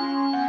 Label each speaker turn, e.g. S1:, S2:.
S1: Bye.